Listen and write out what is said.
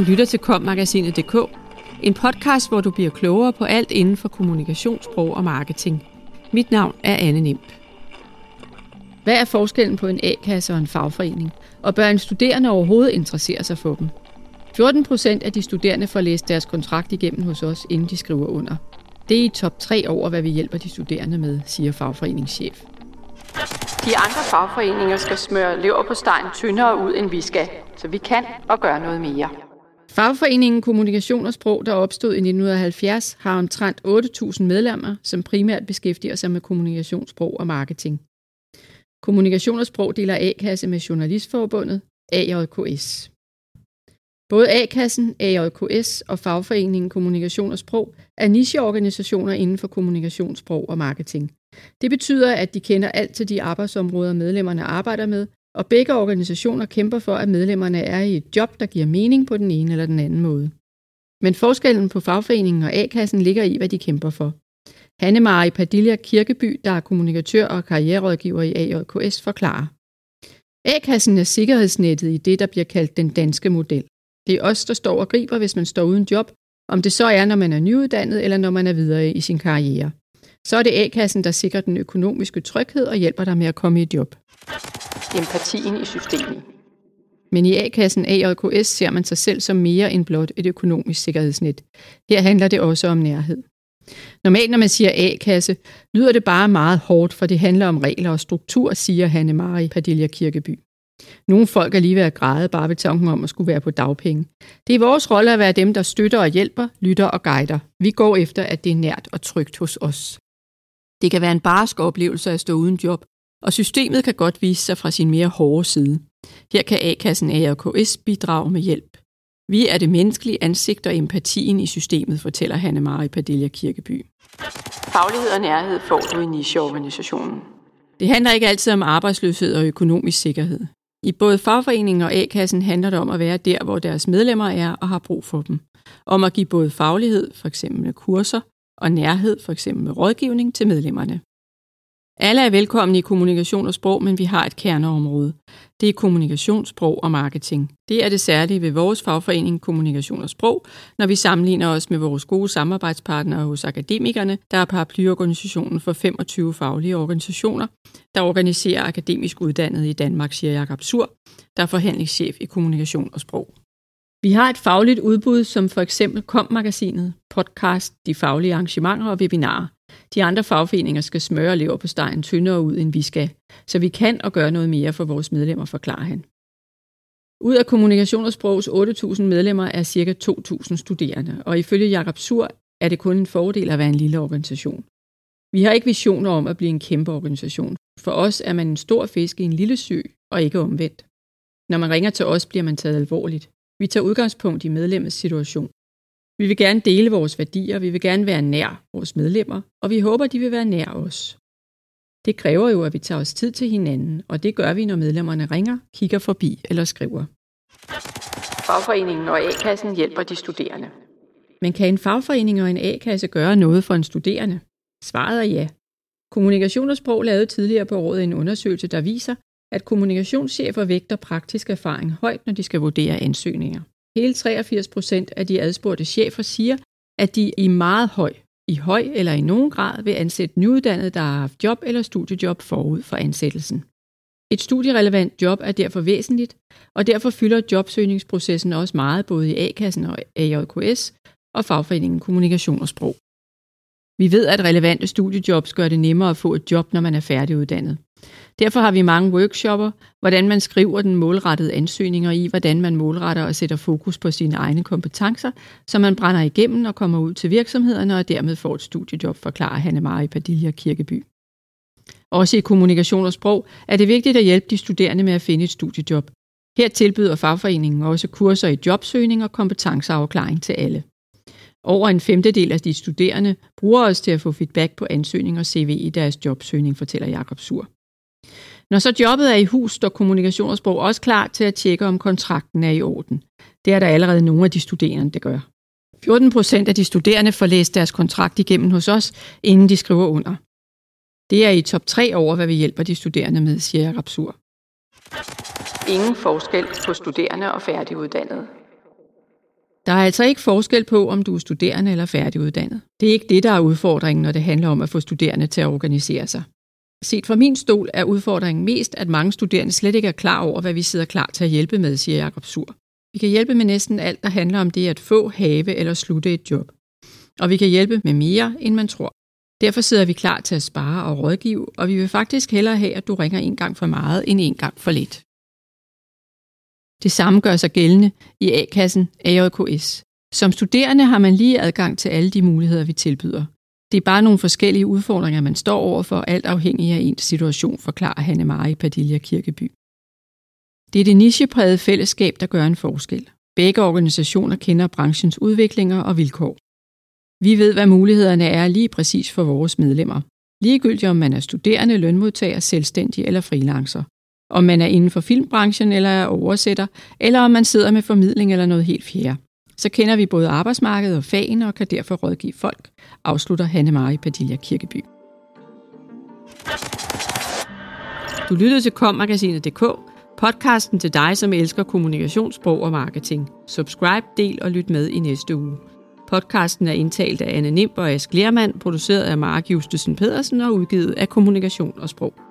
Du lytter til kommagasinet.dk, en podcast, hvor du bliver klogere på alt inden for kommunikationssprog og marketing. Mit navn er Anne Nimp. Hvad er forskellen på en A-kasse og en fagforening? Og bør en studerende overhovedet interessere sig for dem? 14 procent af de studerende får læst deres kontrakt igennem hos os, inden de skriver under. Det er i top 3 over, hvad vi hjælper de studerende med, siger fagforeningschef. De andre fagforeninger skal smøre lever på stegen tyndere ud, end vi skal, så vi kan og gøre noget mere. Fagforeningen Kommunikation og Sprog, der opstod i 1970, har omtrent 8.000 medlemmer, som primært beskæftiger sig med kommunikationssprog og marketing. Kommunikation og Sprog deler A-kasse med Journalistforbundet, AJKS. Både A-kassen, AJKS og Fagforeningen Kommunikation og Sprog er nicheorganisationer inden for kommunikationssprog og marketing. Det betyder, at de kender alt til de arbejdsområder, medlemmerne arbejder med, og begge organisationer kæmper for, at medlemmerne er i et job, der giver mening på den ene eller den anden måde. Men forskellen på fagforeningen og A-kassen ligger i, hvad de kæmper for. Hanne Marie Padilla Kirkeby, der er kommunikatør og karriererådgiver i AJKS, forklarer. A-kassen er sikkerhedsnettet i det, der bliver kaldt den danske model. Det er os, der står og griber, hvis man står uden job, om det så er, når man er nyuddannet eller når man er videre i sin karriere. Så er det A-kassen, der sikrer den økonomiske tryghed og hjælper dig med at komme i job. Empatien i systemet. Men i A-kassen AJKS ser man sig selv som mere end blot et økonomisk sikkerhedsnet. Her handler det også om nærhed. Normalt, når man siger A-kasse, lyder det bare meget hårdt, for det handler om regler og struktur, siger Hanne Marie Padilla Kirkeby. Nogle folk er lige ved at græde bare ved tanken om at skulle være på dagpenge. Det er vores rolle at være dem, der støtter og hjælper, lytter og guider. Vi går efter, at det er nært og trygt hos os. Det kan være en barsk oplevelse at stå uden job, og systemet kan godt vise sig fra sin mere hårde side. Her kan A-kassen ARKS bidrage med hjælp. Vi er det menneskelige ansigt og empatien i systemet, fortæller Hanne Marie Padilla Kirkeby. Faglighed og nærhed får du i nicheorganisationen. Det handler ikke altid om arbejdsløshed og økonomisk sikkerhed. I både fagforeningen og A-kassen handler det om at være der, hvor deres medlemmer er og har brug for dem. Om at give både faglighed, f.eks. med kurser, og nærhed, f.eks. med rådgivning til medlemmerne. Alle er velkomne i kommunikation og sprog, men vi har et kerneområde. Det er kommunikation, sprog og marketing. Det er det særlige ved vores fagforening Kommunikation og Sprog, når vi sammenligner os med vores gode samarbejdspartnere hos akademikerne, der er paraplyorganisationen for 25 faglige organisationer, der organiserer akademisk uddannet i Danmark, siger Jakob Sur, der er forhandlingschef i Kommunikation og Sprog. Vi har et fagligt udbud, som for eksempel KOM-magasinet, podcast, de faglige arrangementer og webinarer. De andre fagforeninger skal smøre lever på stegen tyndere ud, end vi skal, så vi kan og gøre noget mere for vores medlemmer, forklarer han. Ud af Kommunikation og Sprogs 8.000 medlemmer er ca. 2.000 studerende, og ifølge Jakob Sur er det kun en fordel at være en lille organisation. Vi har ikke visioner om at blive en kæmpe organisation. For os er man en stor fisk i en lille sø, og ikke omvendt. Når man ringer til os, bliver man taget alvorligt. Vi tager udgangspunkt i medlemmets situation. Vi vil gerne dele vores værdier, vi vil gerne være nær vores medlemmer, og vi håber, de vil være nær os. Det kræver jo, at vi tager os tid til hinanden, og det gør vi, når medlemmerne ringer, kigger forbi eller skriver. Fagforeningen og A-kassen hjælper de studerende. Men kan en fagforening og en A-kasse gøre noget for en studerende? Svaret er ja. Kommunikation og Sprog lavede tidligere på året en undersøgelse, der viser, at kommunikationschefer vægter praktisk erfaring højt, når de skal vurdere ansøgninger. Hele 83 procent af de adspurgte chefer siger, at de i meget høj, i høj eller i nogen grad vil ansætte nyuddannede, der har haft job eller studiejob forud for ansættelsen. Et studierelevant job er derfor væsentligt, og derfor fylder jobsøgningsprocessen også meget både i A-kassen og AJKS og fagforeningen Kommunikation og Sprog. Vi ved, at relevante studiejobs gør det nemmere at få et job, når man er færdiguddannet. Derfor har vi mange workshopper, hvordan man skriver den målrettede ansøgning og i, hvordan man målretter og sætter fokus på sine egne kompetencer, så man brænder igennem og kommer ud til virksomhederne og dermed får et studiejob, forklarer Hanne Marie Padilla Kirkeby. Også i kommunikation og sprog er det vigtigt at hjælpe de studerende med at finde et studiejob. Her tilbyder fagforeningen også kurser i jobsøgning og kompetenceafklaring til alle. Over en femtedel af de studerende bruger os til at få feedback på ansøgning og CV i deres jobsøgning, fortæller Jakob Sur. Når så jobbet er i hus, står kommunikationssprog også klar til at tjekke, om kontrakten er i orden. Det er der allerede nogle af de studerende, der gør. 14 procent af de studerende får læst deres kontrakt igennem hos os, inden de skriver under. Det er i top 3 over, hvad vi hjælper de studerende med, siger Jakob Sur. Ingen forskel på studerende og færdiguddannede. Der er altså ikke forskel på, om du er studerende eller færdiguddannet. Det er ikke det, der er udfordringen, når det handler om at få studerende til at organisere sig. Set fra min stol er udfordringen mest, at mange studerende slet ikke er klar over, hvad vi sidder klar til at hjælpe med, siger Jakob Sur. Vi kan hjælpe med næsten alt, der handler om det at få, have eller slutte et job. Og vi kan hjælpe med mere, end man tror. Derfor sidder vi klar til at spare og rådgive, og vi vil faktisk hellere have, at du ringer en gang for meget, end en gang for lidt. Det samme gør sig gældende i A-kassen AJKS. Som studerende har man lige adgang til alle de muligheder, vi tilbyder. Det er bare nogle forskellige udfordringer, man står overfor, alt afhængig af ens situation, forklarer Hanne Marie Padilla Kirkeby. Det er det nicheprægede fællesskab, der gør en forskel. Begge organisationer kender branchens udviklinger og vilkår. Vi ved, hvad mulighederne er lige præcis for vores medlemmer. Ligegyldigt om man er studerende, lønmodtager, selvstændig eller freelancer. Om man er inden for filmbranchen eller er oversætter, eller om man sidder med formidling eller noget helt fjerde. Så kender vi både arbejdsmarkedet og fagene og kan derfor rådgive folk, afslutter Hanne Marie Padilla Kirkeby. Du lyttede til kommagasinet.dk, podcasten til dig, som elsker kommunikationssprog og marketing. Subscribe, del og lyt med i næste uge. Podcasten er indtalt af Anne Nimb og Ask Lermand, produceret af Mark Justesen Pedersen og udgivet af Kommunikation og Sprog.